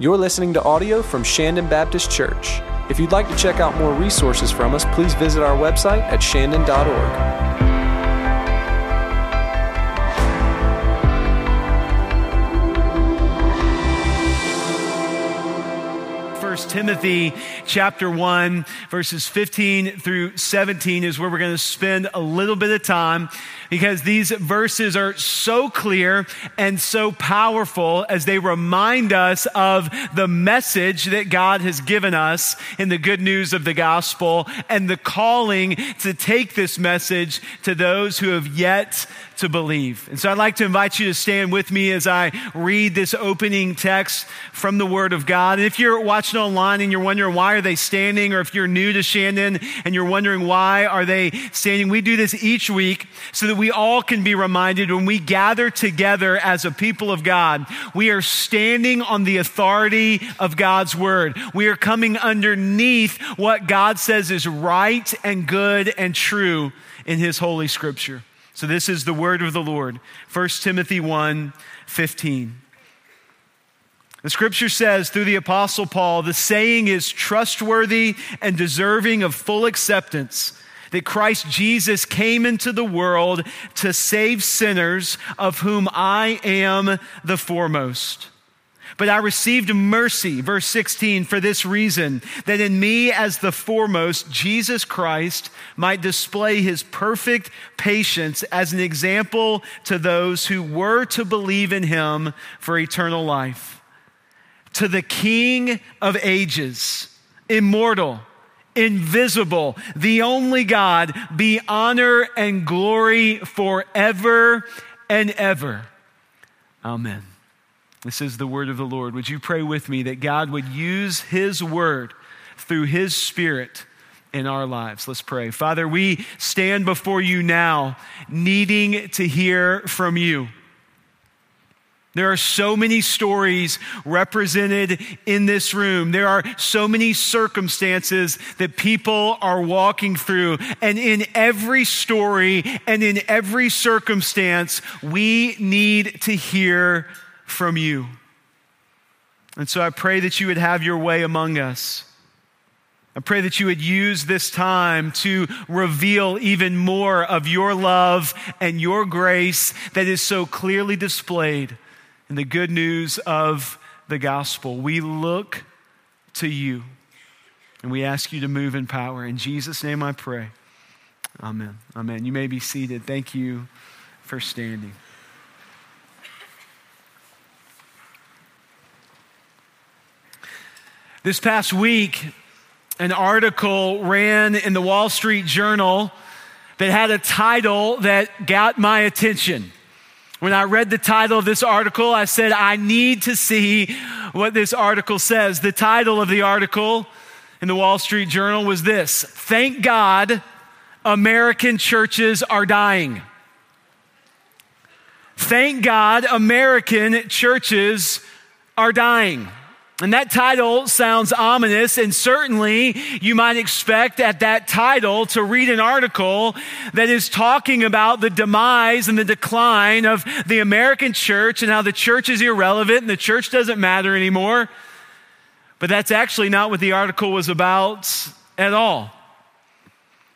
You're listening to audio from Shandon Baptist Church. If you'd like to check out more resources from us, please visit our website at shandon.org. 1 Timothy chapter 1, verses 15 through 17 is where we're going to spend a little bit of time because these verses are so clear and so powerful as they remind us of the message that God has given us in the good news of the gospel and the calling to take this message to those who have yet to believe. And so I'd like to invite you to stand with me as I read this opening text from the Word of God. And if you're watching online and you're wondering why are they standing, or if you're new to Shandon and you're wondering why are they standing, we do this each week so that we all can be reminded when we gather together as a people of God, we are standing on the authority of God's Word. We are coming underneath what God says is right and good and true in His Holy Scripture. So this is the word of the Lord. 1 Timothy 1 15. The scripture says through the apostle Paul, the saying is trustworthy and deserving of full acceptance that Christ Jesus came into the world to save sinners, of whom I am the foremost. But I received mercy, verse 16, for this reason, that in me as the foremost, Jesus Christ might display his perfect patience as an example to those who were to believe in him for eternal life. To the King of ages, immortal, invisible, the only God, be honor and glory forever and ever. Amen. This is the word of the Lord. Would you pray with me that God would use his word through his spirit in our lives? Let's pray. Father, we stand before you now needing to hear from you. There are so many stories represented in this room. There are so many circumstances that people are walking through. And in every story and in every circumstance, we need to hear from you. And so I pray that you would have your way among us. I pray that you would use this time to reveal even more of your love and your grace that is so clearly displayed in the good news of the gospel. We look to you and we ask you to move in power. In Jesus' name I pray. Amen. Amen. You may be seated. Thank you for standing. This past week, an article ran in the Wall Street Journal that had a title that got my attention. When I read the title of this article, I said, I need to see what this article says. The title of the article in the Wall Street Journal was this Thank God American churches are dying. Thank God American churches are dying. And that title sounds ominous, and certainly you might expect at that title to read an article that is talking about the demise and the decline of the American church and how the church is irrelevant and the church doesn't matter anymore. But that's actually not what the article was about at all.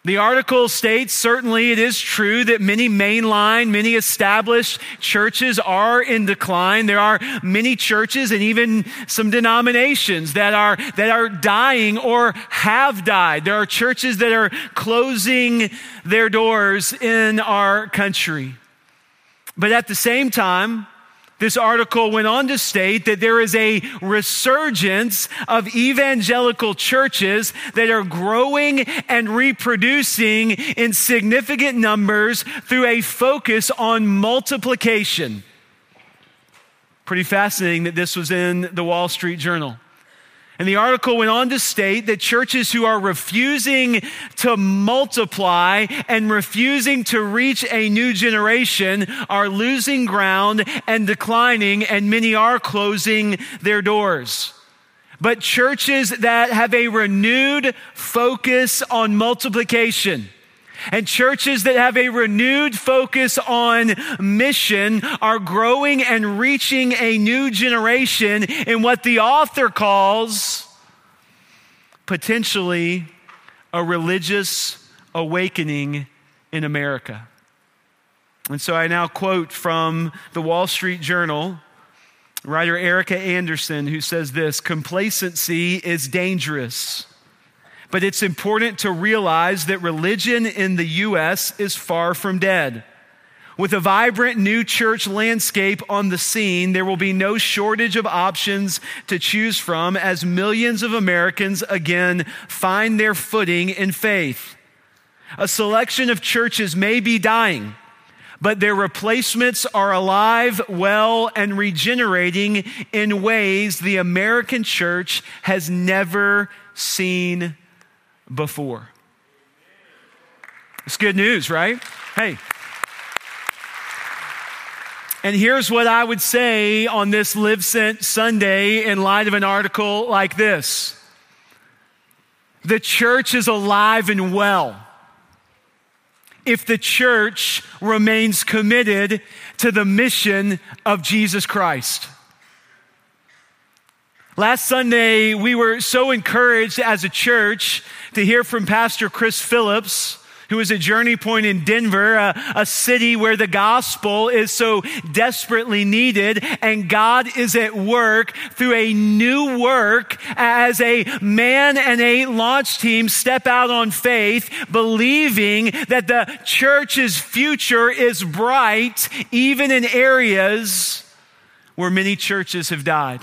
The article states certainly it is true that many mainline, many established churches are in decline. There are many churches and even some denominations that are, that are dying or have died. There are churches that are closing their doors in our country. But at the same time, this article went on to state that there is a resurgence of evangelical churches that are growing and reproducing in significant numbers through a focus on multiplication. Pretty fascinating that this was in the Wall Street Journal. And the article went on to state that churches who are refusing to multiply and refusing to reach a new generation are losing ground and declining, and many are closing their doors. But churches that have a renewed focus on multiplication, And churches that have a renewed focus on mission are growing and reaching a new generation in what the author calls potentially a religious awakening in America. And so I now quote from the Wall Street Journal, writer Erica Anderson, who says this Complacency is dangerous. But it's important to realize that religion in the U.S. is far from dead. With a vibrant new church landscape on the scene, there will be no shortage of options to choose from as millions of Americans again find their footing in faith. A selection of churches may be dying, but their replacements are alive, well, and regenerating in ways the American church has never seen before. It's good news, right? Hey. And here's what I would say on this Live Sent Sunday in light of an article like this The church is alive and well if the church remains committed to the mission of Jesus Christ. Last Sunday, we were so encouraged as a church to hear from Pastor Chris Phillips who is a journey point in Denver, a, a, city where the gospel is so desperately needed. And God is at work through a new work as a man and a launch team step out on faith, believing that the church's future is bright, even in areas where many churches have died.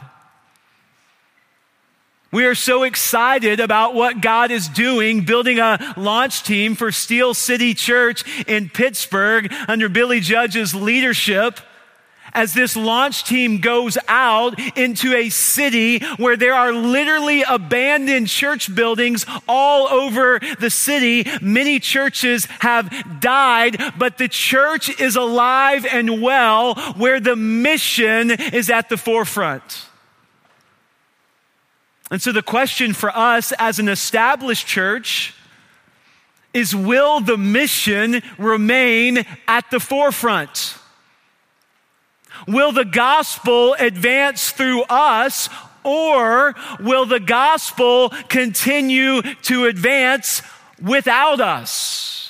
We are so excited about what God is doing, building a launch team for Steel City Church in Pittsburgh under Billy Judge's leadership. As this launch team goes out into a city where there are literally abandoned church buildings all over the city. Many churches have died, but the church is alive and well where the mission is at the forefront. And so the question for us as an established church is will the mission remain at the forefront? Will the gospel advance through us or will the gospel continue to advance without us?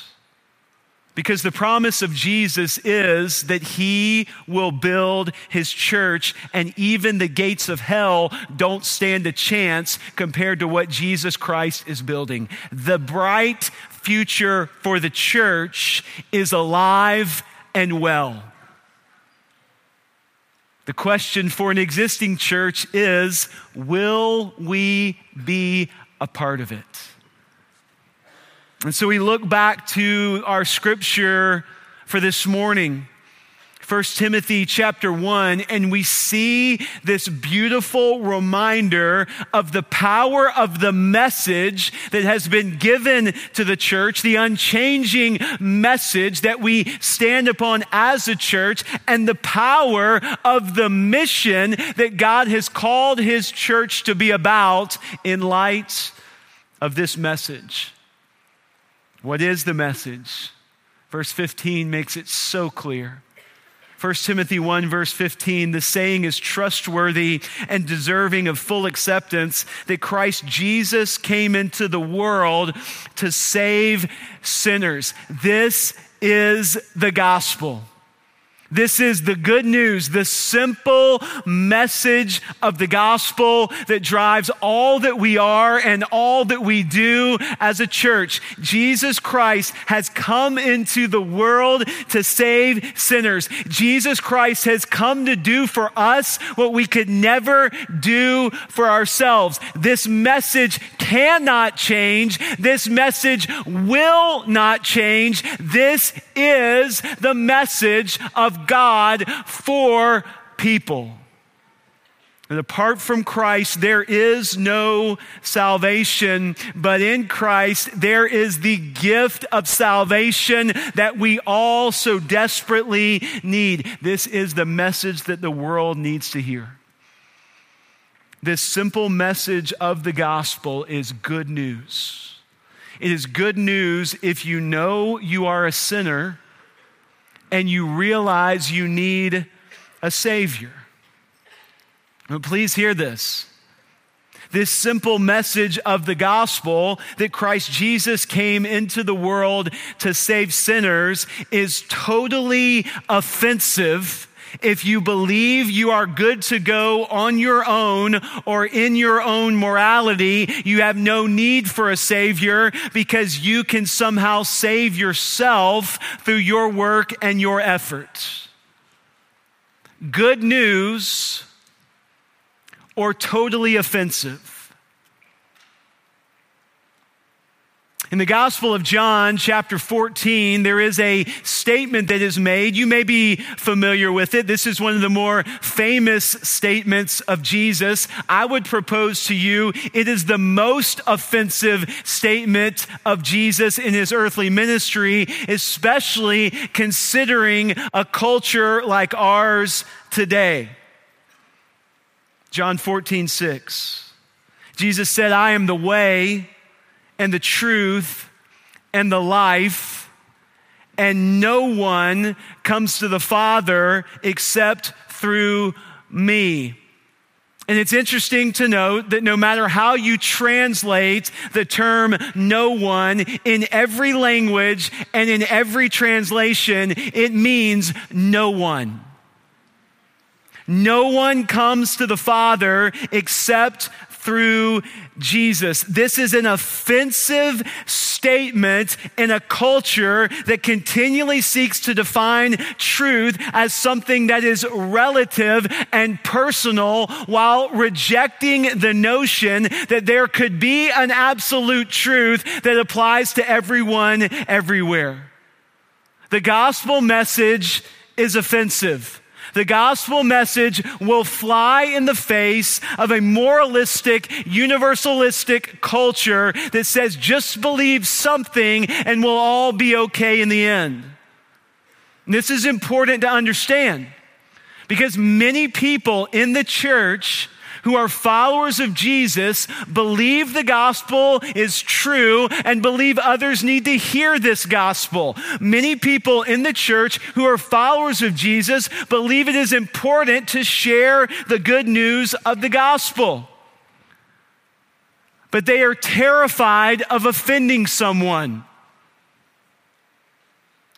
Because the promise of Jesus is that he will build his church, and even the gates of hell don't stand a chance compared to what Jesus Christ is building. The bright future for the church is alive and well. The question for an existing church is will we be a part of it? And so we look back to our scripture for this morning. 1 Timothy chapter 1, and we see this beautiful reminder of the power of the message that has been given to the church, the unchanging message that we stand upon as a church, and the power of the mission that God has called his church to be about in light of this message. What is the message? Verse 15 makes it so clear. 1 Timothy 1, verse 15, the saying is trustworthy and deserving of full acceptance that Christ Jesus came into the world to save sinners. This is the gospel. This is the good news, the simple message of the gospel that drives all that we are and all that we do as a church. Jesus Christ has come into the world to save sinners. Jesus Christ has come to do for us what we could never do for ourselves. This message cannot change. This message will not change. This is the message of God for people. And apart from Christ, there is no salvation, but in Christ, there is the gift of salvation that we all so desperately need. This is the message that the world needs to hear. This simple message of the gospel is good news. It is good news if you know you are a sinner and you realize you need a Savior. Please hear this. This simple message of the gospel that Christ Jesus came into the world to save sinners is totally offensive if you believe you are good to go on your own or in your own morality, you have no need for a Savior because you can somehow save yourself through your work and your efforts. Good news or totally offensive. In the Gospel of John, chapter 14, there is a statement that is made. You may be familiar with it. This is one of the more famous statements of Jesus. I would propose to you it is the most offensive statement of Jesus in his earthly ministry, especially considering a culture like ours today. John 14, 6. Jesus said, I am the way and the truth and the life, and no one comes to the Father except through me. And it's interesting to note that no matter how you translate the term no one in every language and in every translation, it means no one. No one comes to the Father except through Jesus. This is an offensive statement in a culture that continually seeks to define truth as something that is relative and personal while rejecting the notion that there could be an absolute truth that applies to everyone everywhere. The gospel message is offensive the gospel message will fly in the face of a moralistic, universalistic culture that says just believe something and we'll all be okay in the end. this is important to understand because many people in the church who are followers of Jesus believe the gospel is true and believe others need to hear this gospel. Many people in the church who are followers of Jesus believe it is important to share the good news of the gospel. But they are terrified of offending someone.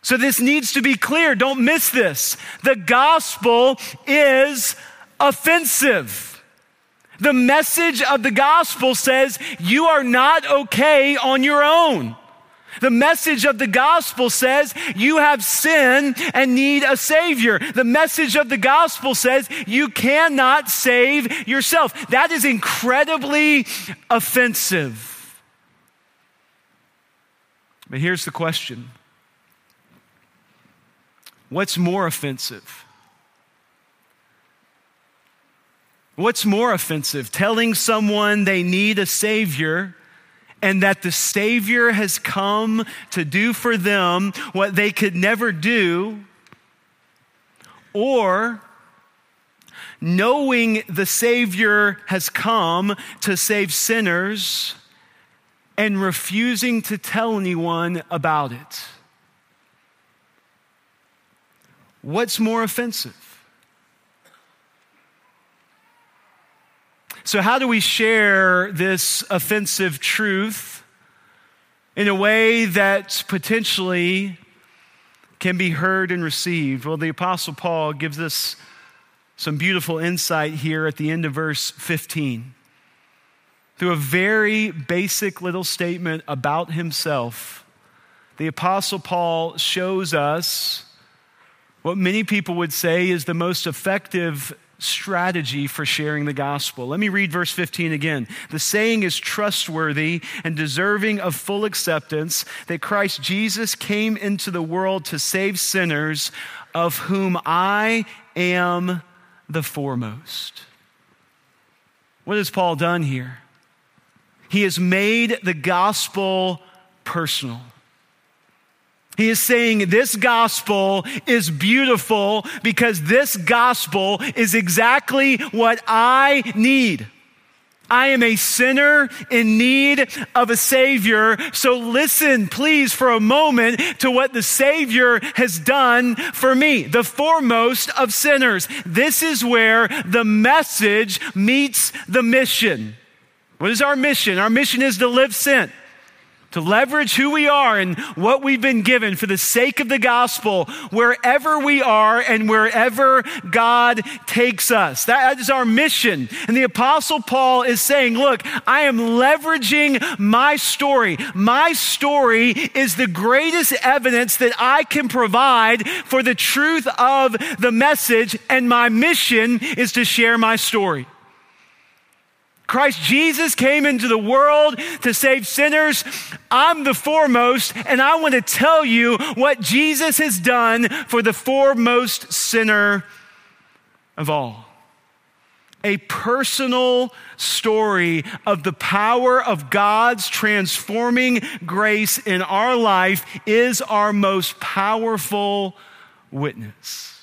So, this needs to be clear. Don't miss this. The gospel is offensive. The message of the gospel says you are not okay on your own. The message of the gospel says you have sin and need a savior. The message of the gospel says you cannot save yourself. That is incredibly offensive. But here's the question What's more offensive? What's more offensive? Telling someone they need a Savior and that the Savior has come to do for them what they could never do, or knowing the Savior has come to save sinners and refusing to tell anyone about it. What's more offensive? So, how do we share this offensive truth in a way that potentially can be heard and received? Well, the Apostle Paul gives us some beautiful insight here at the end of verse 15. Through a very basic little statement about himself, the Apostle Paul shows us what many people would say is the most effective strategy for sharing the gospel. Let me read verse 15 again. The saying is trustworthy and deserving of full acceptance that Christ Jesus came into the world to save sinners, of whom I am the foremost. What has Paul done here? He has made the gospel personal. He is saying this gospel is beautiful because this gospel is exactly what I need. I am a sinner in need of a Savior. So listen, please, for a moment to what the Savior has done for me, the foremost of sinners. This is where the message meets the mission. What is our mission? Our mission is to live sent to leverage who we are and what we've been given for the sake of the gospel wherever we are and wherever God takes us. That is our mission. And the apostle Paul is saying, look, I am leveraging my story. My story is the greatest evidence that I can provide for the truth of the message and my mission is to share my story. Christ Jesus came into the world to save sinners. I'm the foremost, and I want to tell you what Jesus has done for the foremost sinner of all. A personal story of the power of God's transforming grace in our life is our most powerful witness.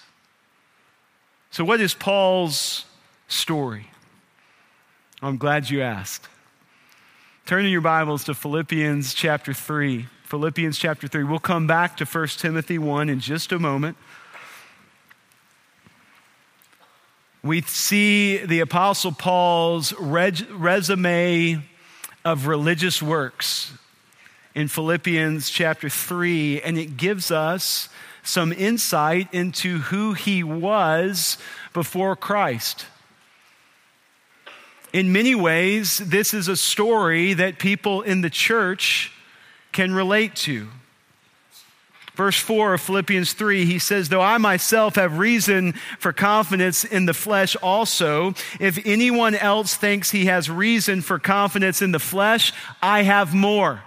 So, what is Paul's story? I'm glad you asked. Turn in your Bibles to Philippians chapter 3. Philippians chapter 3. We'll come back to 1 Timothy 1 in just a moment. We see the Apostle Paul's resume of religious works in Philippians chapter 3, and it gives us some insight into who he was before Christ. In many ways, this is a story that people in the church can relate to. Verse 4 of Philippians 3, he says, Though I myself have reason for confidence in the flesh also, if anyone else thinks he has reason for confidence in the flesh, I have more.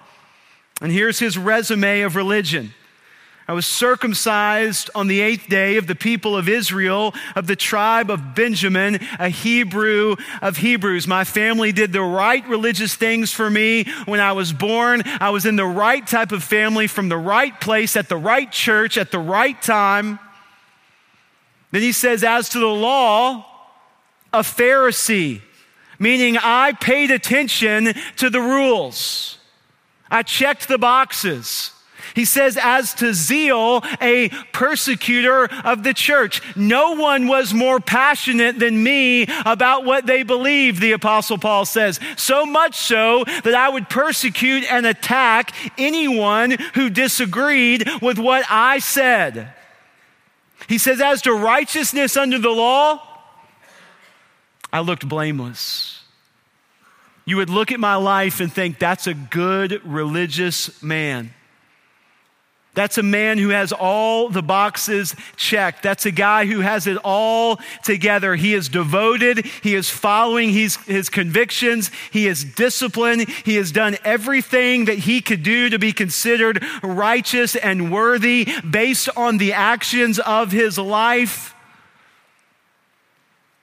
And here's his resume of religion. I was circumcised on the eighth day of the people of Israel, of the tribe of Benjamin, a Hebrew of Hebrews. My family did the right religious things for me when I was born. I was in the right type of family from the right place at the right church at the right time. Then he says, as to the law, a Pharisee, meaning I paid attention to the rules. I checked the boxes. He says, as to zeal, a persecutor of the church. No one was more passionate than me about what they believed, the Apostle Paul says. So much so that I would persecute and attack anyone who disagreed with what I said. He says, as to righteousness under the law, I looked blameless. You would look at my life and think, that's a good religious man. That's a man who has all the boxes checked. That's a guy who has it all together. He is devoted. He is following his, his convictions. He is disciplined. He has done everything that he could do to be considered righteous and worthy based on the actions of his life.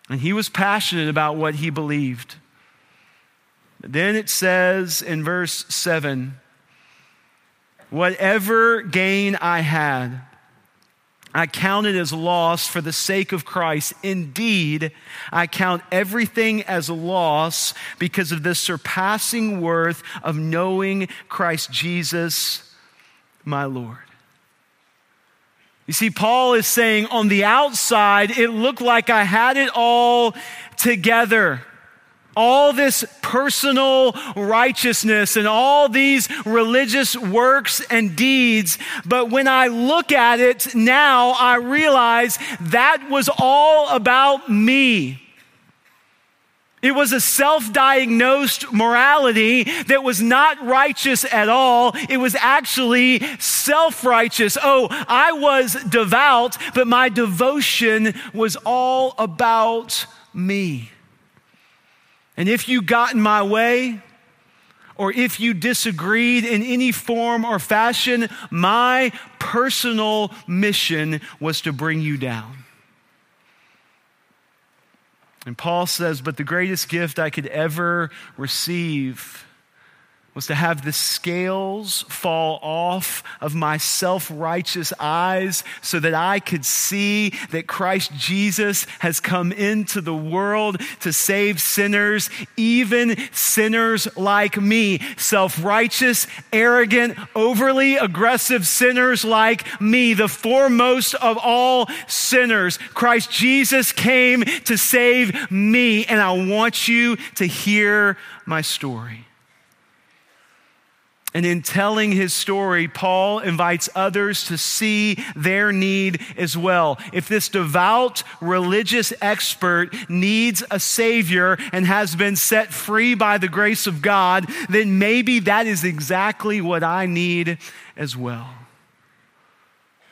And he was passionate about what he believed. Then it says in verse 7 Whatever gain I had, I counted as loss for the sake of Christ. Indeed, I count everything as loss because of the surpassing worth of knowing Christ Jesus, my Lord. You see, Paul is saying on the outside, it looked like I had it all together all this personal righteousness and all these religious works and deeds. But when I look at it now, I realize that was all about me. It was a self diagnosed morality that was not righteous at all. It was actually self righteous. Oh, I was devout, but my devotion was all about me. And if you got in my way, or if you disagreed in any form or fashion, my personal mission was to bring you down. And Paul says, But the greatest gift I could ever receive was to have the scales fall off of my self righteous eyes so that I could see that Christ Jesus has come into the world to save sinners, even sinners like me. Self righteous, arrogant, overly aggressive sinners like me, the foremost of all sinners. Christ Jesus came to save me, and I want you to hear my story. And in telling his story, Paul invites others to see their need as well. If this devout religious expert needs a savior and has been set free by the grace of God, then maybe that is exactly what I need as well.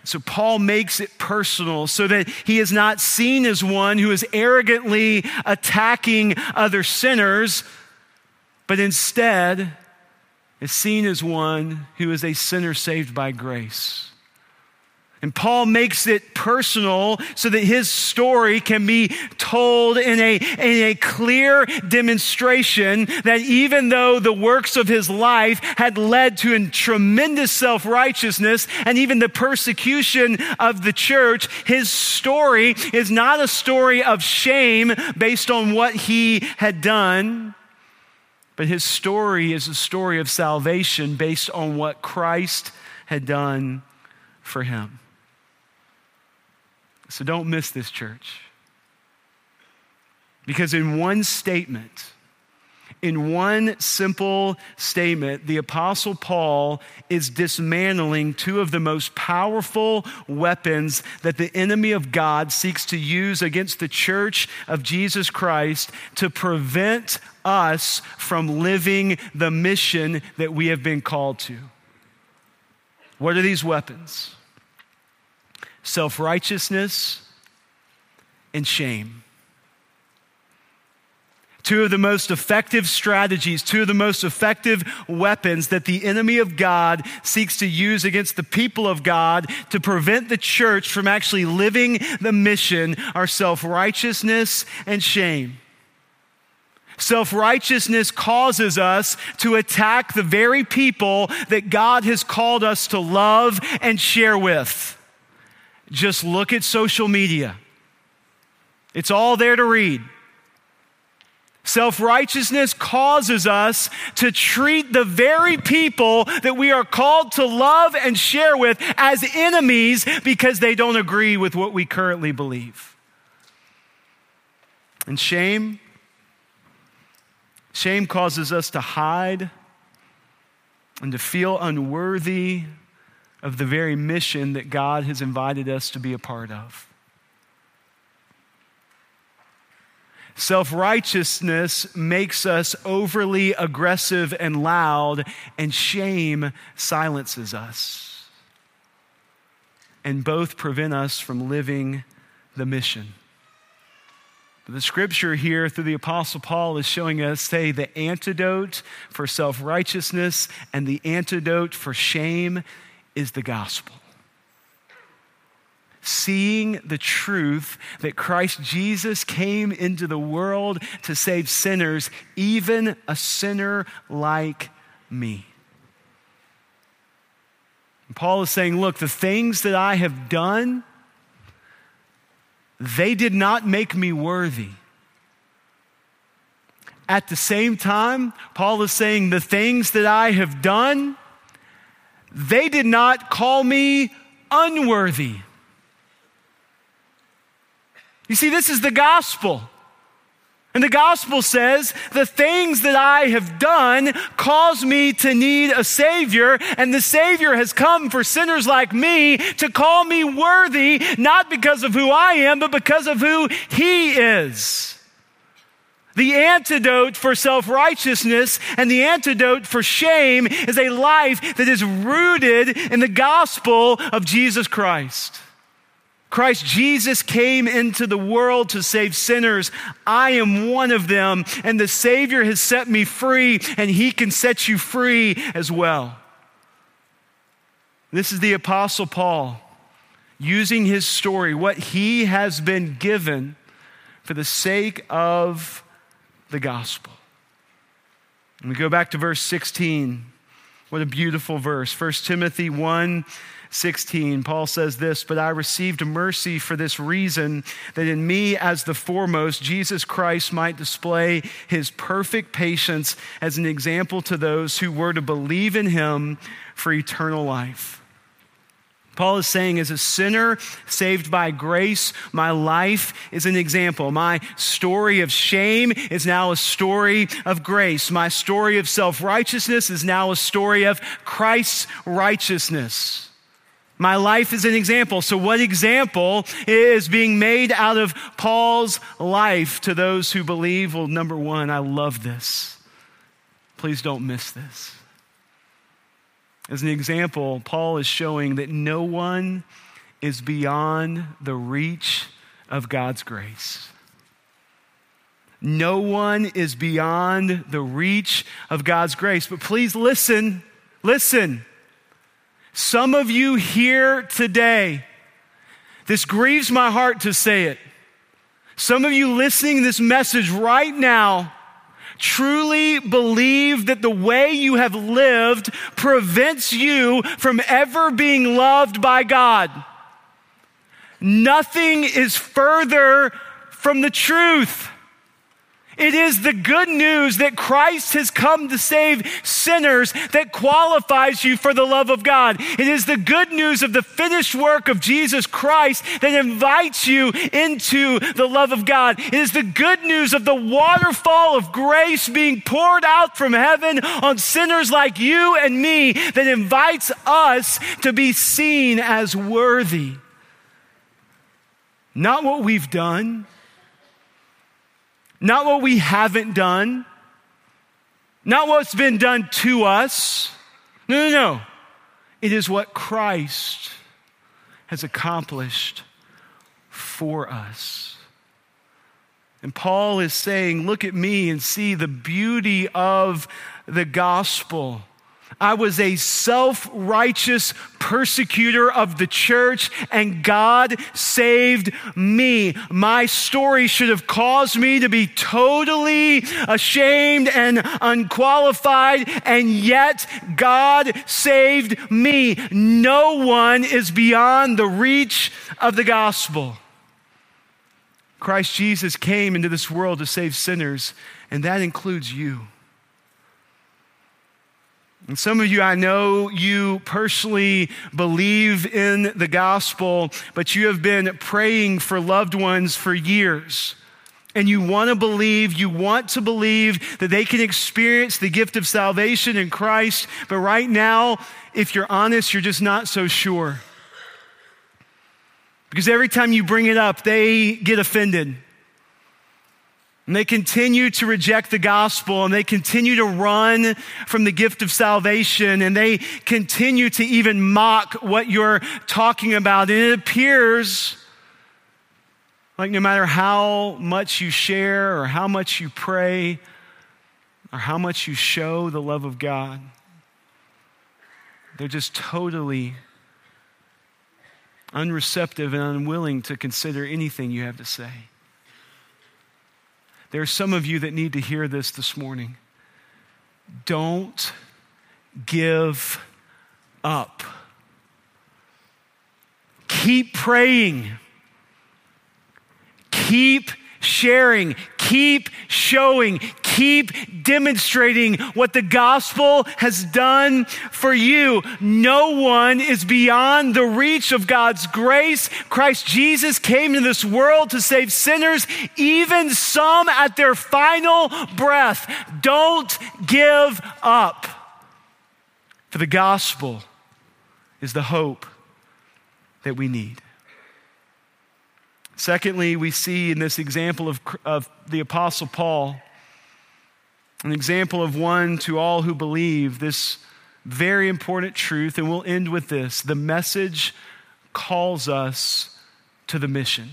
So Paul makes it personal so that he is not seen as one who is arrogantly attacking other sinners, but instead, is seen as one who is a sinner saved by grace. And Paul makes it personal so that his story can be told in a, in a clear demonstration that even though the works of his life had led to a tremendous self righteousness and even the persecution of the church, his story is not a story of shame based on what he had done but his story is a story of salvation based on what Christ had done for him. So don't miss this, church. Because in one statement, in one simple statement, the Apostle Paul is dismantling two of the most powerful weapons that the enemy of God seeks to use against the church of Jesus Christ to prevent us from living the mission that we have been called to. What are these weapons? Self righteousness and shame. Two of the most effective strategies, two of the most effective weapons that the enemy of God seeks to use against the people of God to prevent the church from actually living the mission are self righteousness and shame. Self righteousness causes us to attack the very people that God has called us to love and share with. Just look at social media, it's all there to read. Self righteousness causes us to treat the very people that we are called to love and share with as enemies because they don't agree with what we currently believe. And shame, shame causes us to hide and to feel unworthy of the very mission that God has invited us to be a part of. Self righteousness makes us overly aggressive and loud, and shame silences us. And both prevent us from living the mission. But the scripture here through the Apostle Paul is showing us, say, the antidote for self righteousness and the antidote for shame is the gospel seeing the truth that Christ Jesus came into the world to save sinners, even a sinner like me. And Paul is saying, Look, the things that I have done, they did not make me worthy. At the same time, Paul is saying, The things that I have done, they did not call me unworthy. You see, this is the gospel. And the gospel says, the things that I have done cause me to need a savior, and the savior has come for sinners like me to call me worthy, not because of who I am, but because of who he is. The antidote for self righteousness and the antidote for shame is a life that is rooted in the gospel of Jesus Christ. Christ Jesus came into the world to save sinners. I am one of them, and the Savior has set me free, and He can set you free as well. This is the Apostle Paul using his story, what he has been given for the sake of the gospel. And we go back to verse 16. What a beautiful verse. 1 Timothy 1 16, Paul says this, but I received mercy for this reason, that in me as the foremost, Jesus Christ might display his perfect patience as an example to those who were to believe in him for eternal life. Paul is saying, as a sinner saved by grace, my life is an example. My story of shame is now a story of grace. My story of self righteousness is now a story of Christ's righteousness. My life is an example. So, what example is being made out of Paul's life to those who believe? Well, number one, I love this. Please don't miss this. As an example, Paul is showing that no one is beyond the reach of God's grace. No one is beyond the reach of God's grace. But please listen, listen. Some of you here today, this grieves my heart to say it. Some of you listening this message right now truly believe that the way you have lived prevents you from ever being loved by God. Nothing is further from the truth. It is the good news that Christ has come to save sinners that qualifies you for the love of God. It is the good news of the finished work of Jesus Christ that invites you into the love of God. It is the good news of the waterfall of grace being poured out from heaven on sinners like you and me that invites us to be seen as worthy. Not what we've done not what we haven't done, not what's been done to us. No, no, no. It is what Christ has accomplished for us. And Paul is saying, Look at me and see the beauty of the gospel. I was a self righteous persecutor of the church, and God saved me. My story should have caused me to be totally ashamed and unqualified, and yet God saved me. No one is beyond the reach of the gospel. Christ Jesus came into this world to save sinners, and that includes you. And some of you, I know you personally believe in the gospel, but you have been praying for loved ones for years. And you want to believe, you want to believe that they can experience the gift of salvation in Christ, but right now, if you're honest, you're just not so sure. Because every time you bring it up, they get offended. And they continue to reject the gospel and they continue to run from the gift of salvation and they continue to even mock what you're talking about. And it appears like no matter how much you share or how much you pray or how much you show the love of God, they're just totally unreceptive and unwilling to consider anything you have to say. There are some of you that need to hear this this morning. Don't give up. Keep praying. Keep sharing, keep showing, keep demonstrating what the gospel has done for you. No one is beyond the reach of God's grace. Christ Jesus came to this world to save sinners, even some at their final breath. Don't give up. For the gospel is the hope that we need. Secondly, we see in this example of, of the Apostle Paul an example of one to all who believe this very important truth, and we'll end with this. The message calls us to the mission.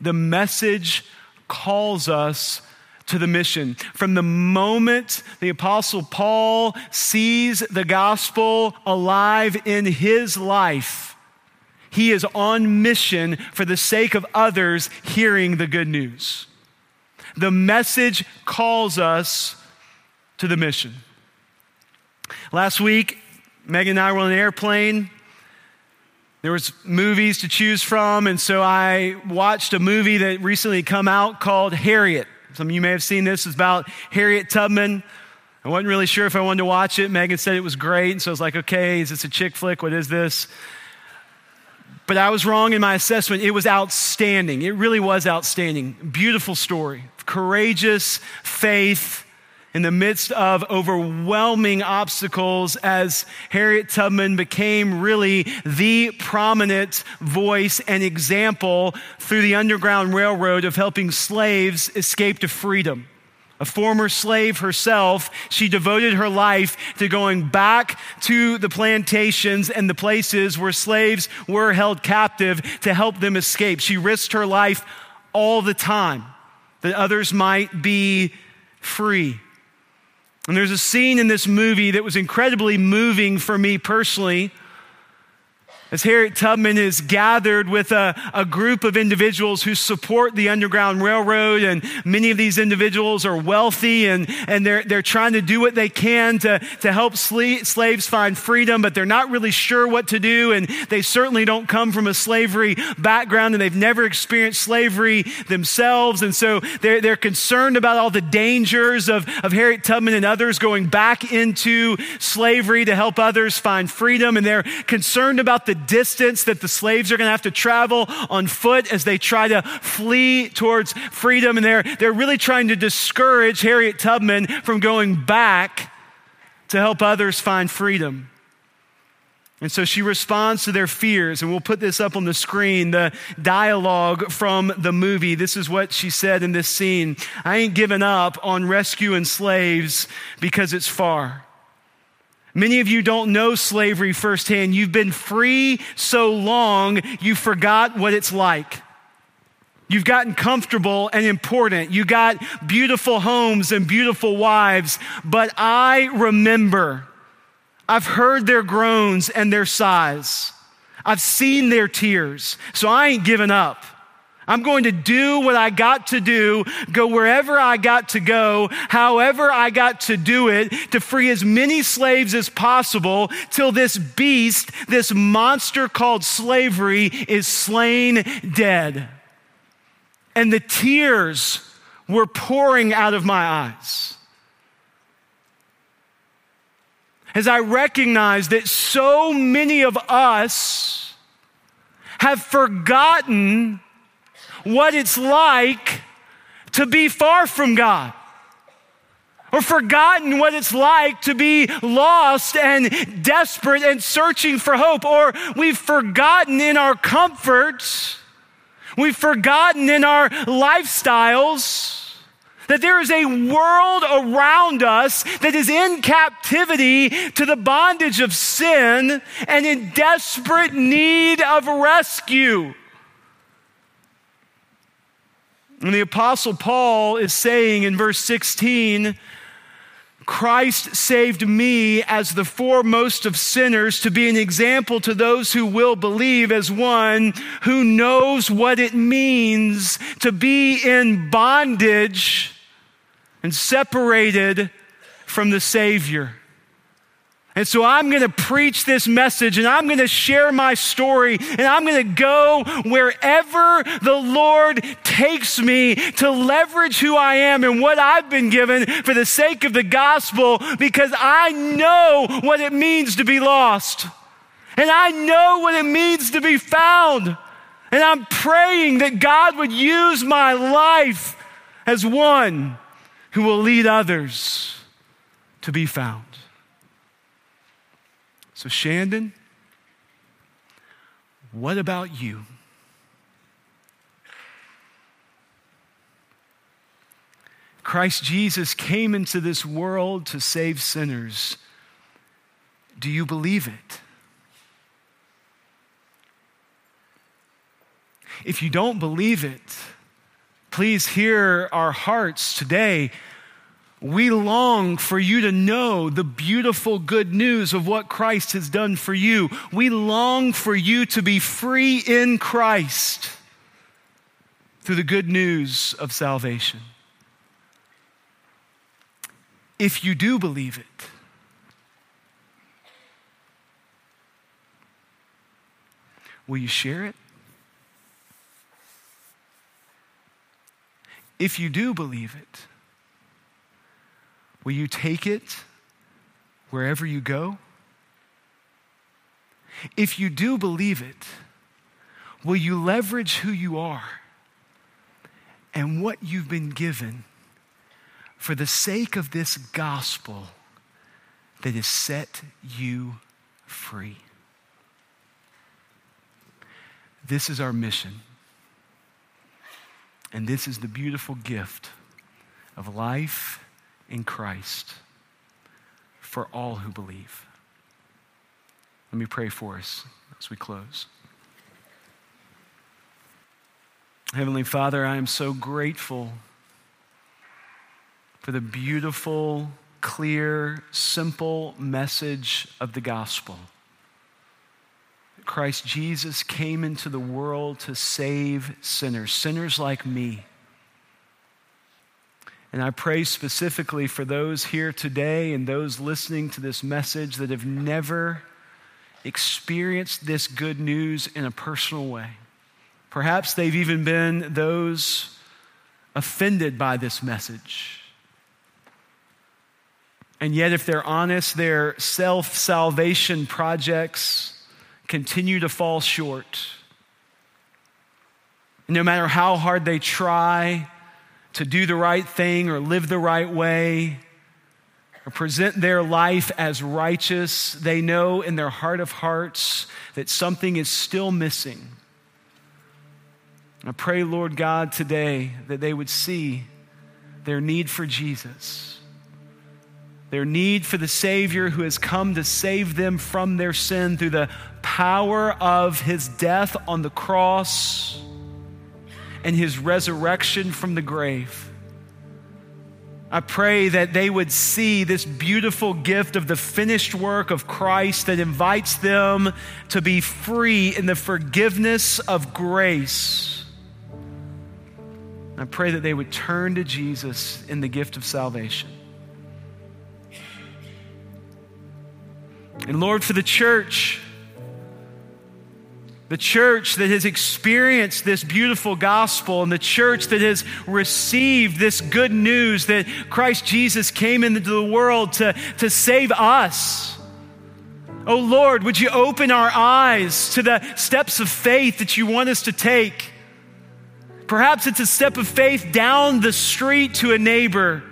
The message calls us to the mission. From the moment the Apostle Paul sees the gospel alive in his life, he is on mission for the sake of others hearing the good news. The message calls us to the mission. Last week, Megan and I were on an airplane. There was movies to choose from, and so I watched a movie that recently come out called Harriet. Some of you may have seen this. It's about Harriet Tubman. I wasn't really sure if I wanted to watch it. Megan said it was great, and so I was like, okay, is this a chick flick? What is this? But I was wrong in my assessment. It was outstanding. It really was outstanding. Beautiful story, courageous faith in the midst of overwhelming obstacles as Harriet Tubman became really the prominent voice and example through the Underground Railroad of helping slaves escape to freedom. A former slave herself, she devoted her life to going back to the plantations and the places where slaves were held captive to help them escape. She risked her life all the time that others might be free. And there's a scene in this movie that was incredibly moving for me personally as Harriet Tubman is gathered with a, a, group of individuals who support the Underground Railroad, and many of these individuals are wealthy and, and they're, they're trying to do what they can to, to help slaves find freedom, but they're not really sure what to do, and they certainly don't come from a slavery background and they've never experienced slavery themselves. And so they're, they're concerned about all the dangers of, of Harriet Tubman and others going back into slavery to help others find freedom, and they're concerned about the distance that the slaves are going to have to travel on foot as they try to flee towards freedom. And they're, they're really trying to discourage Harriet Tubman from going back to help others find freedom. And so she responds to their fears, and we'll put this up on the screen the dialogue from the movie. This is what she said in this scene I ain't giving up on rescuing slaves because it's far. Many of you don't know slavery firsthand. You've been free so long, you forgot what it's like. You've gotten comfortable and important. You got beautiful homes and beautiful wives, but I remember. I've heard their groans and their sighs. I've seen their tears, so I ain't giving up. I'm going to do what I got to do, go wherever I got to go, however I got to do it, to free as many slaves as possible till this beast, this monster called slavery, is slain dead. And the tears were pouring out of my eyes. As I recognized that so many of us have forgotten what it's like to be far from God or forgotten what it's like to be lost and desperate and searching for hope, or we've forgotten in our comforts, we've forgotten in our lifestyles. That there is a world around us that is in captivity to the bondage of sin and in desperate need of rescue. And the Apostle Paul is saying in verse 16, Christ saved me as the foremost of sinners to be an example to those who will believe, as one who knows what it means to be in bondage and separated from the Savior. And so I'm going to preach this message and I'm going to share my story and I'm going to go wherever the Lord takes me to leverage who I am and what I've been given for the sake of the gospel because I know what it means to be lost. And I know what it means to be found. And I'm praying that God would use my life as one who will lead others to be found. So, Shandon, what about you? Christ Jesus came into this world to save sinners. Do you believe it? If you don't believe it, please hear our hearts today we long for you to know the beautiful good news of what Christ has done for you. We long for you to be free in Christ through the good news of salvation. if you do believe it, will you share it? If you do believe it, will you take it wherever you go? If you do believe it, will you leverage who you are and what you've been given for the sake of this gospel that has set you free? This is our mission. And this is the beautiful gift of life in Christ for all who believe. Let me pray for us as we close. Heavenly Father, I am so grateful for the beautiful, clear, simple message of the gospel. Christ Jesus came into the world to save sinners, sinners like me. And I pray specifically for those here today and those listening to this message that have never experienced this good news in a personal way. Perhaps they've even been those offended by this message. And yet, if they're honest, their self salvation projects continue to fall short. No matter how hard they try to do the right thing or live the right way, or present their life as righteous, they know in their heart of hearts that something is still missing. I pray, Lord God, today that they would see their need for Jesus, their need for the Savior who has come to save them from their sin through the power of his death on the cross and his resurrection from the grave. I pray that they would see this beautiful gift of the finished work of Christ that invites them to be free in the forgiveness of grace. I pray that they would turn to Jesus in the gift of salvation. And Lord, for the church, the church that has experienced this beautiful gospel and the church that has received this good news that Christ Jesus came into the world to, to save us. Oh Lord, would you open our eyes to the steps of faith that you want us to take? Perhaps it's a step of faith down the street to a neighbor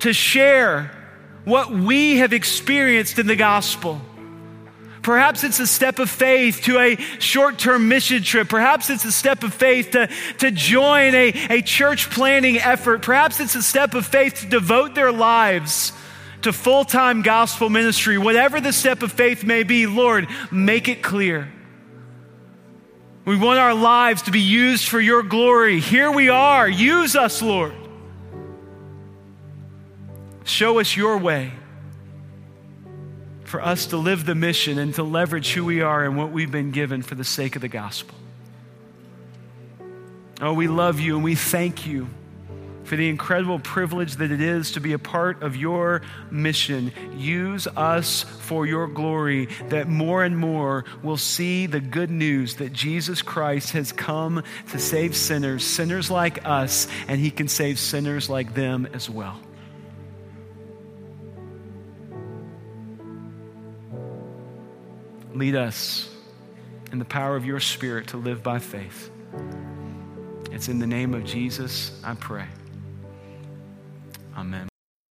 to share what we have experienced in the gospel. Perhaps it's a step of faith to a short term mission trip. Perhaps it's a step of faith to, to join a, a church planning effort. Perhaps it's a step of faith to devote their lives to full time gospel ministry. Whatever the step of faith may be, Lord, make it clear. We want our lives to be used for your glory. Here we are. Use us, Lord. Show us your way for us to live the mission and to leverage who we are and what we've been given for the sake of the gospel. Oh, we love you and we thank you for the incredible privilege that it is to be a part of your mission. Use us for your glory, that more and more will see the good news that Jesus Christ has come to save sinners, sinners like us, and he can save sinners like them as well. Lead us in the power of your Spirit to live by faith. It's in the name of Jesus I pray. Amen.